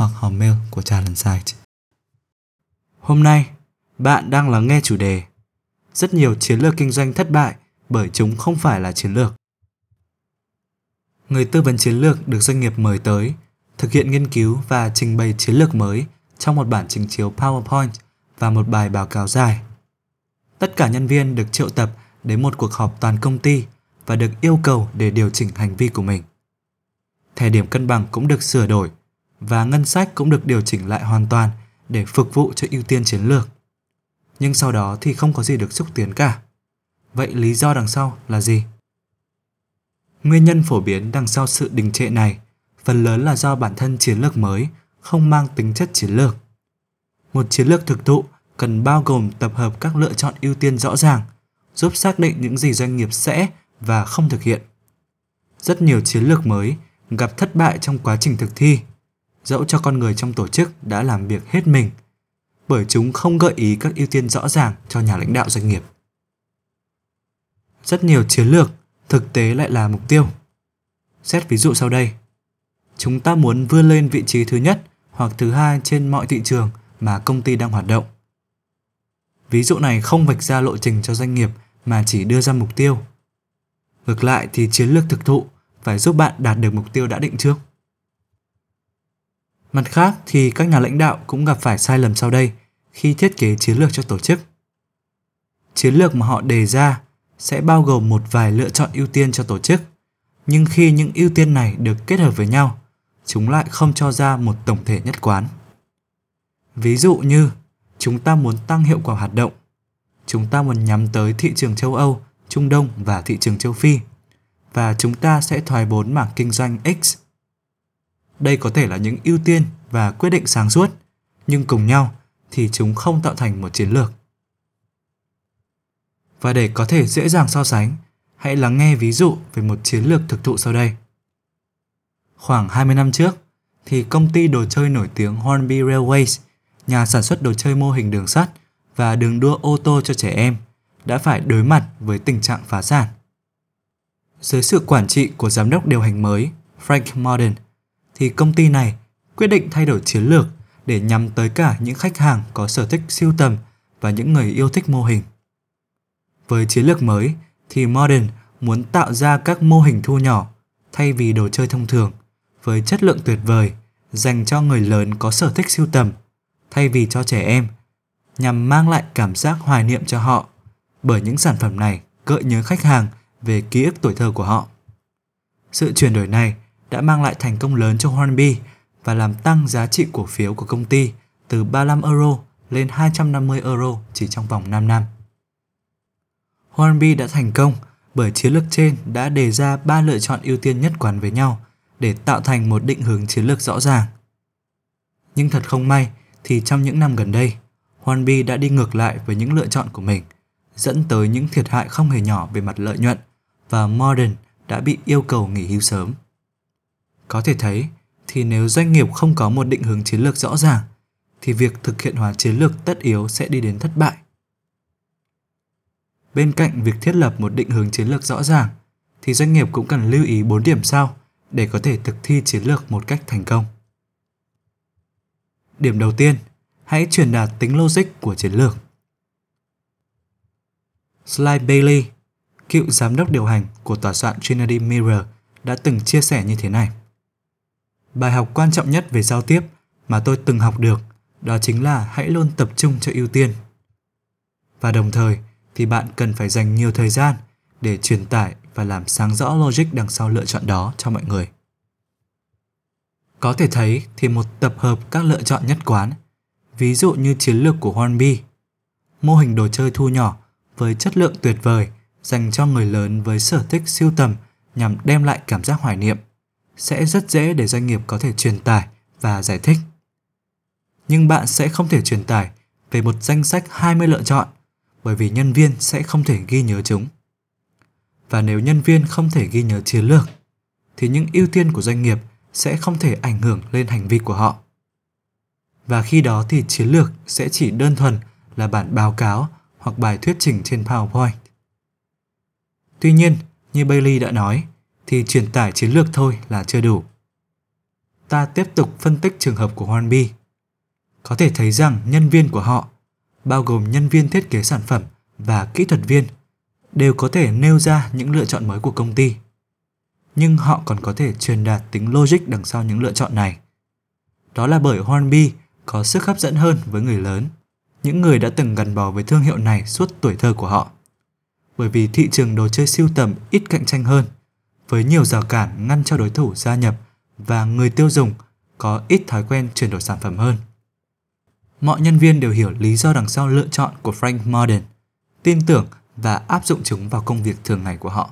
hoặc hòm mail của Talent Site. Hôm nay, bạn đang lắng nghe chủ đề Rất nhiều chiến lược kinh doanh thất bại bởi chúng không phải là chiến lược. Người tư vấn chiến lược được doanh nghiệp mời tới, thực hiện nghiên cứu và trình bày chiến lược mới trong một bản trình chiếu PowerPoint và một bài báo cáo dài. Tất cả nhân viên được triệu tập đến một cuộc họp toàn công ty và được yêu cầu để điều chỉnh hành vi của mình. Thẻ điểm cân bằng cũng được sửa đổi và ngân sách cũng được điều chỉnh lại hoàn toàn để phục vụ cho ưu tiên chiến lược. Nhưng sau đó thì không có gì được xúc tiến cả. Vậy lý do đằng sau là gì? Nguyên nhân phổ biến đằng sau sự đình trệ này phần lớn là do bản thân chiến lược mới không mang tính chất chiến lược. Một chiến lược thực thụ cần bao gồm tập hợp các lựa chọn ưu tiên rõ ràng, giúp xác định những gì doanh nghiệp sẽ và không thực hiện. Rất nhiều chiến lược mới gặp thất bại trong quá trình thực thi dẫu cho con người trong tổ chức đã làm việc hết mình, bởi chúng không gợi ý các ưu tiên rõ ràng cho nhà lãnh đạo doanh nghiệp. Rất nhiều chiến lược thực tế lại là mục tiêu. Xét ví dụ sau đây. Chúng ta muốn vươn lên vị trí thứ nhất hoặc thứ hai trên mọi thị trường mà công ty đang hoạt động. Ví dụ này không vạch ra lộ trình cho doanh nghiệp mà chỉ đưa ra mục tiêu. Ngược lại thì chiến lược thực thụ phải giúp bạn đạt được mục tiêu đã định trước. Mặt khác thì các nhà lãnh đạo cũng gặp phải sai lầm sau đây khi thiết kế chiến lược cho tổ chức. Chiến lược mà họ đề ra sẽ bao gồm một vài lựa chọn ưu tiên cho tổ chức, nhưng khi những ưu tiên này được kết hợp với nhau, chúng lại không cho ra một tổng thể nhất quán. Ví dụ như chúng ta muốn tăng hiệu quả hoạt động, chúng ta muốn nhắm tới thị trường châu Âu, Trung Đông và thị trường châu Phi, và chúng ta sẽ thoái vốn mảng kinh doanh X đây có thể là những ưu tiên và quyết định sáng suốt, nhưng cùng nhau thì chúng không tạo thành một chiến lược. Và để có thể dễ dàng so sánh, hãy lắng nghe ví dụ về một chiến lược thực thụ sau đây. Khoảng 20 năm trước, thì công ty đồ chơi nổi tiếng Hornby Railways, nhà sản xuất đồ chơi mô hình đường sắt và đường đua ô tô cho trẻ em, đã phải đối mặt với tình trạng phá sản. Dưới sự quản trị của giám đốc điều hành mới Frank Morden, thì công ty này quyết định thay đổi chiến lược để nhắm tới cả những khách hàng có sở thích siêu tầm và những người yêu thích mô hình. Với chiến lược mới thì Modern muốn tạo ra các mô hình thu nhỏ thay vì đồ chơi thông thường với chất lượng tuyệt vời, dành cho người lớn có sở thích siêu tầm, thay vì cho trẻ em, nhằm mang lại cảm giác hoài niệm cho họ bởi những sản phẩm này gợi nhớ khách hàng về ký ức tuổi thơ của họ. Sự chuyển đổi này đã mang lại thành công lớn cho Hornby và làm tăng giá trị cổ phiếu của công ty từ 35 euro lên 250 euro chỉ trong vòng 5 năm. Hornby đã thành công bởi chiến lược trên đã đề ra ba lựa chọn ưu tiên nhất quán với nhau để tạo thành một định hướng chiến lược rõ ràng. Nhưng thật không may thì trong những năm gần đây, Hornby đã đi ngược lại với những lựa chọn của mình, dẫn tới những thiệt hại không hề nhỏ về mặt lợi nhuận và Modern đã bị yêu cầu nghỉ hưu sớm. Có thể thấy, thì nếu doanh nghiệp không có một định hướng chiến lược rõ ràng, thì việc thực hiện hóa chiến lược tất yếu sẽ đi đến thất bại. Bên cạnh việc thiết lập một định hướng chiến lược rõ ràng, thì doanh nghiệp cũng cần lưu ý 4 điểm sau để có thể thực thi chiến lược một cách thành công. Điểm đầu tiên, hãy truyền đạt tính logic của chiến lược. Sly Bailey, cựu giám đốc điều hành của tòa soạn Trinity Mirror đã từng chia sẻ như thế này. Bài học quan trọng nhất về giao tiếp mà tôi từng học được đó chính là hãy luôn tập trung cho ưu tiên. Và đồng thời thì bạn cần phải dành nhiều thời gian để truyền tải và làm sáng rõ logic đằng sau lựa chọn đó cho mọi người. Có thể thấy thì một tập hợp các lựa chọn nhất quán, ví dụ như chiến lược của Hornby, mô hình đồ chơi thu nhỏ với chất lượng tuyệt vời dành cho người lớn với sở thích siêu tầm nhằm đem lại cảm giác hoài niệm sẽ rất dễ để doanh nghiệp có thể truyền tải và giải thích. nhưng bạn sẽ không thể truyền tải về một danh sách 20 lựa chọn bởi vì nhân viên sẽ không thể ghi nhớ chúng. Và nếu nhân viên không thể ghi nhớ chiến lược thì những ưu tiên của doanh nghiệp sẽ không thể ảnh hưởng lên hành vi của họ. Và khi đó thì chiến lược sẽ chỉ đơn thuần là bản báo cáo hoặc bài thuyết trình trên PowerPoint. Tuy nhiên, như Bailey đã nói, thì truyền tải chiến lược thôi là chưa đủ. Ta tiếp tục phân tích trường hợp của Hornby. Có thể thấy rằng nhân viên của họ, bao gồm nhân viên thiết kế sản phẩm và kỹ thuật viên, đều có thể nêu ra những lựa chọn mới của công ty. Nhưng họ còn có thể truyền đạt tính logic đằng sau những lựa chọn này. Đó là bởi Hornby có sức hấp dẫn hơn với người lớn, những người đã từng gắn bó với thương hiệu này suốt tuổi thơ của họ. Bởi vì thị trường đồ chơi siêu tầm ít cạnh tranh hơn, với nhiều rào cản ngăn cho đối thủ gia nhập và người tiêu dùng có ít thói quen chuyển đổi sản phẩm hơn. Mọi nhân viên đều hiểu lý do đằng sau lựa chọn của Frank Martin, tin tưởng và áp dụng chúng vào công việc thường ngày của họ.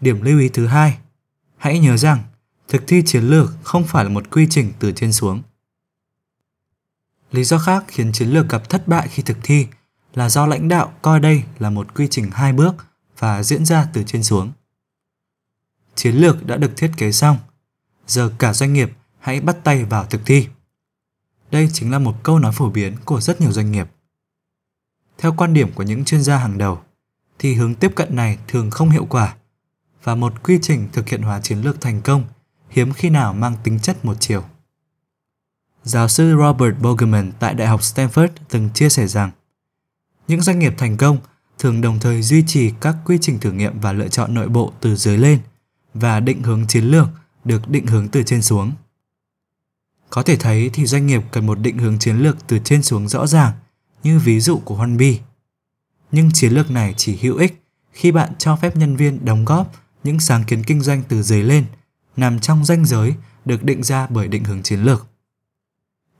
Điểm lưu ý thứ hai, hãy nhớ rằng thực thi chiến lược không phải là một quy trình từ trên xuống. Lý do khác khiến chiến lược gặp thất bại khi thực thi là do lãnh đạo coi đây là một quy trình hai bước và diễn ra từ trên xuống. Chiến lược đã được thiết kế xong, giờ cả doanh nghiệp hãy bắt tay vào thực thi. Đây chính là một câu nói phổ biến của rất nhiều doanh nghiệp. Theo quan điểm của những chuyên gia hàng đầu, thì hướng tiếp cận này thường không hiệu quả và một quy trình thực hiện hóa chiến lược thành công hiếm khi nào mang tính chất một chiều. Giáo sư Robert Bogeman tại Đại học Stanford từng chia sẻ rằng những doanh nghiệp thành công thường đồng thời duy trì các quy trình thử nghiệm và lựa chọn nội bộ từ dưới lên và định hướng chiến lược được định hướng từ trên xuống. Có thể thấy thì doanh nghiệp cần một định hướng chiến lược từ trên xuống rõ ràng, như ví dụ của Honbi. Nhưng chiến lược này chỉ hữu ích khi bạn cho phép nhân viên đóng góp những sáng kiến kinh doanh từ dưới lên, nằm trong ranh giới được định ra bởi định hướng chiến lược.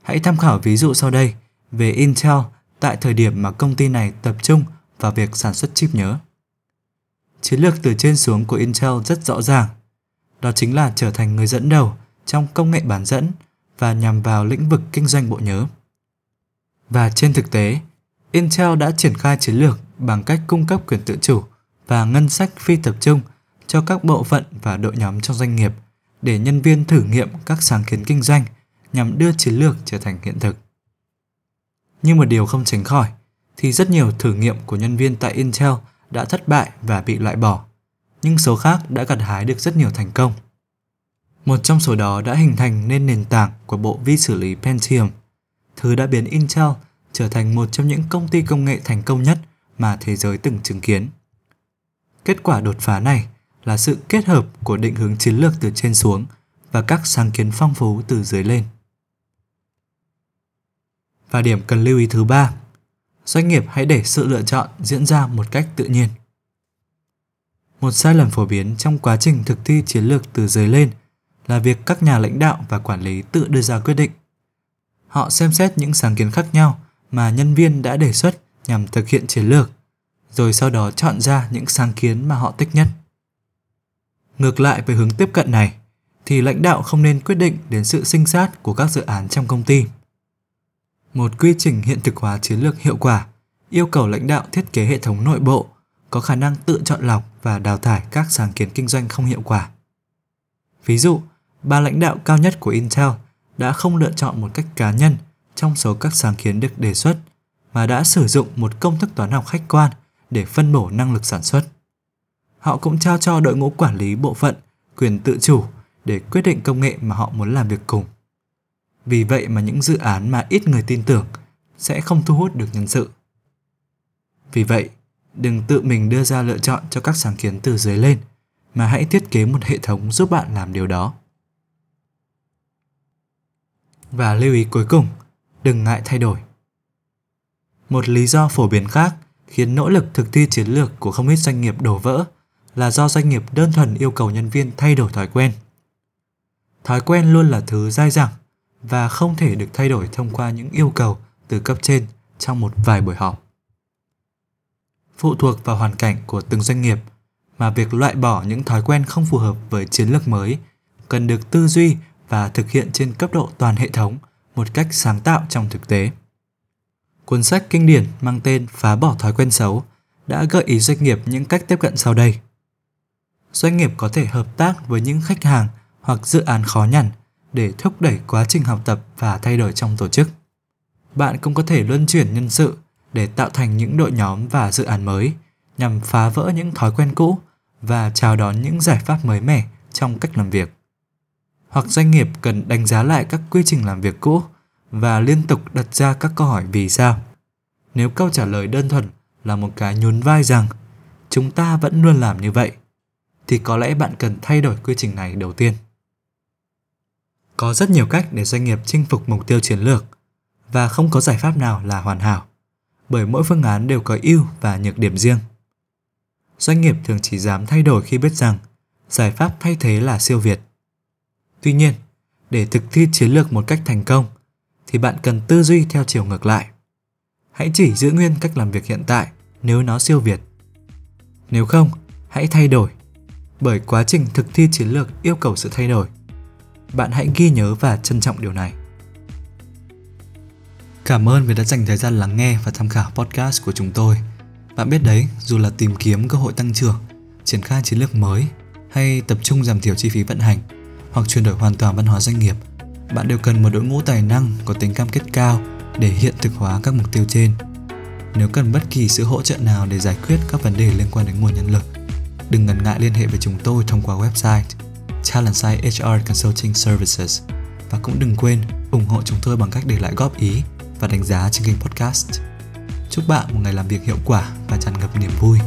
Hãy tham khảo ví dụ sau đây về Intel tại thời điểm mà công ty này tập trung và việc sản xuất chip nhớ. Chiến lược từ trên xuống của Intel rất rõ ràng, đó chính là trở thành người dẫn đầu trong công nghệ bán dẫn và nhằm vào lĩnh vực kinh doanh bộ nhớ. Và trên thực tế, Intel đã triển khai chiến lược bằng cách cung cấp quyền tự chủ và ngân sách phi tập trung cho các bộ phận và đội nhóm trong doanh nghiệp để nhân viên thử nghiệm các sáng kiến kinh doanh nhằm đưa chiến lược trở thành hiện thực. Nhưng một điều không tránh khỏi thì rất nhiều thử nghiệm của nhân viên tại Intel đã thất bại và bị loại bỏ, nhưng số khác đã gặt hái được rất nhiều thành công. Một trong số đó đã hình thành nên nền tảng của bộ vi xử lý Pentium, thứ đã biến Intel trở thành một trong những công ty công nghệ thành công nhất mà thế giới từng chứng kiến. Kết quả đột phá này là sự kết hợp của định hướng chiến lược từ trên xuống và các sáng kiến phong phú từ dưới lên. Và điểm cần lưu ý thứ ba, doanh nghiệp hãy để sự lựa chọn diễn ra một cách tự nhiên. Một sai lầm phổ biến trong quá trình thực thi chiến lược từ dưới lên là việc các nhà lãnh đạo và quản lý tự đưa ra quyết định. Họ xem xét những sáng kiến khác nhau mà nhân viên đã đề xuất nhằm thực hiện chiến lược, rồi sau đó chọn ra những sáng kiến mà họ thích nhất. Ngược lại với hướng tiếp cận này, thì lãnh đạo không nên quyết định đến sự sinh sát của các dự án trong công ty. Một quy trình hiện thực hóa chiến lược hiệu quả yêu cầu lãnh đạo thiết kế hệ thống nội bộ có khả năng tự chọn lọc và đào thải các sáng kiến kinh doanh không hiệu quả. Ví dụ, ba lãnh đạo cao nhất của Intel đã không lựa chọn một cách cá nhân trong số các sáng kiến được đề xuất mà đã sử dụng một công thức toán học khách quan để phân bổ năng lực sản xuất. Họ cũng trao cho đội ngũ quản lý bộ phận quyền tự chủ để quyết định công nghệ mà họ muốn làm việc cùng. Vì vậy mà những dự án mà ít người tin tưởng sẽ không thu hút được nhân sự. Vì vậy, đừng tự mình đưa ra lựa chọn cho các sáng kiến từ dưới lên, mà hãy thiết kế một hệ thống giúp bạn làm điều đó. Và lưu ý cuối cùng, đừng ngại thay đổi. Một lý do phổ biến khác khiến nỗ lực thực thi chiến lược của không ít doanh nghiệp đổ vỡ là do doanh nghiệp đơn thuần yêu cầu nhân viên thay đổi thói quen. Thói quen luôn là thứ dai dẳng và không thể được thay đổi thông qua những yêu cầu từ cấp trên trong một vài buổi họp. Phụ thuộc vào hoàn cảnh của từng doanh nghiệp mà việc loại bỏ những thói quen không phù hợp với chiến lược mới cần được tư duy và thực hiện trên cấp độ toàn hệ thống một cách sáng tạo trong thực tế. Cuốn sách kinh điển mang tên Phá bỏ thói quen xấu đã gợi ý doanh nghiệp những cách tiếp cận sau đây. Doanh nghiệp có thể hợp tác với những khách hàng hoặc dự án khó nhằn để thúc đẩy quá trình học tập và thay đổi trong tổ chức. Bạn cũng có thể luân chuyển nhân sự để tạo thành những đội nhóm và dự án mới nhằm phá vỡ những thói quen cũ và chào đón những giải pháp mới mẻ trong cách làm việc. Hoặc doanh nghiệp cần đánh giá lại các quy trình làm việc cũ và liên tục đặt ra các câu hỏi vì sao. Nếu câu trả lời đơn thuần là một cái nhún vai rằng chúng ta vẫn luôn làm như vậy, thì có lẽ bạn cần thay đổi quy trình này đầu tiên. Có rất nhiều cách để doanh nghiệp chinh phục mục tiêu chiến lược và không có giải pháp nào là hoàn hảo, bởi mỗi phương án đều có ưu và nhược điểm riêng. Doanh nghiệp thường chỉ dám thay đổi khi biết rằng giải pháp thay thế là siêu việt. Tuy nhiên, để thực thi chiến lược một cách thành công thì bạn cần tư duy theo chiều ngược lại. Hãy chỉ giữ nguyên cách làm việc hiện tại nếu nó siêu việt. Nếu không, hãy thay đổi. Bởi quá trình thực thi chiến lược yêu cầu sự thay đổi. Bạn hãy ghi nhớ và trân trọng điều này. Cảm ơn vì đã dành thời gian lắng nghe và tham khảo podcast của chúng tôi. Bạn biết đấy, dù là tìm kiếm cơ hội tăng trưởng, triển khai chiến lược mới hay tập trung giảm thiểu chi phí vận hành hoặc chuyển đổi hoàn toàn văn hóa doanh nghiệp, bạn đều cần một đội ngũ tài năng có tính cam kết cao để hiện thực hóa các mục tiêu trên. Nếu cần bất kỳ sự hỗ trợ nào để giải quyết các vấn đề liên quan đến nguồn nhân lực, đừng ngần ngại liên hệ với chúng tôi thông qua website Talentside HR Consulting Services và cũng đừng quên ủng hộ chúng tôi bằng cách để lại góp ý và đánh giá trên kênh podcast. Chúc bạn một ngày làm việc hiệu quả và tràn ngập niềm vui.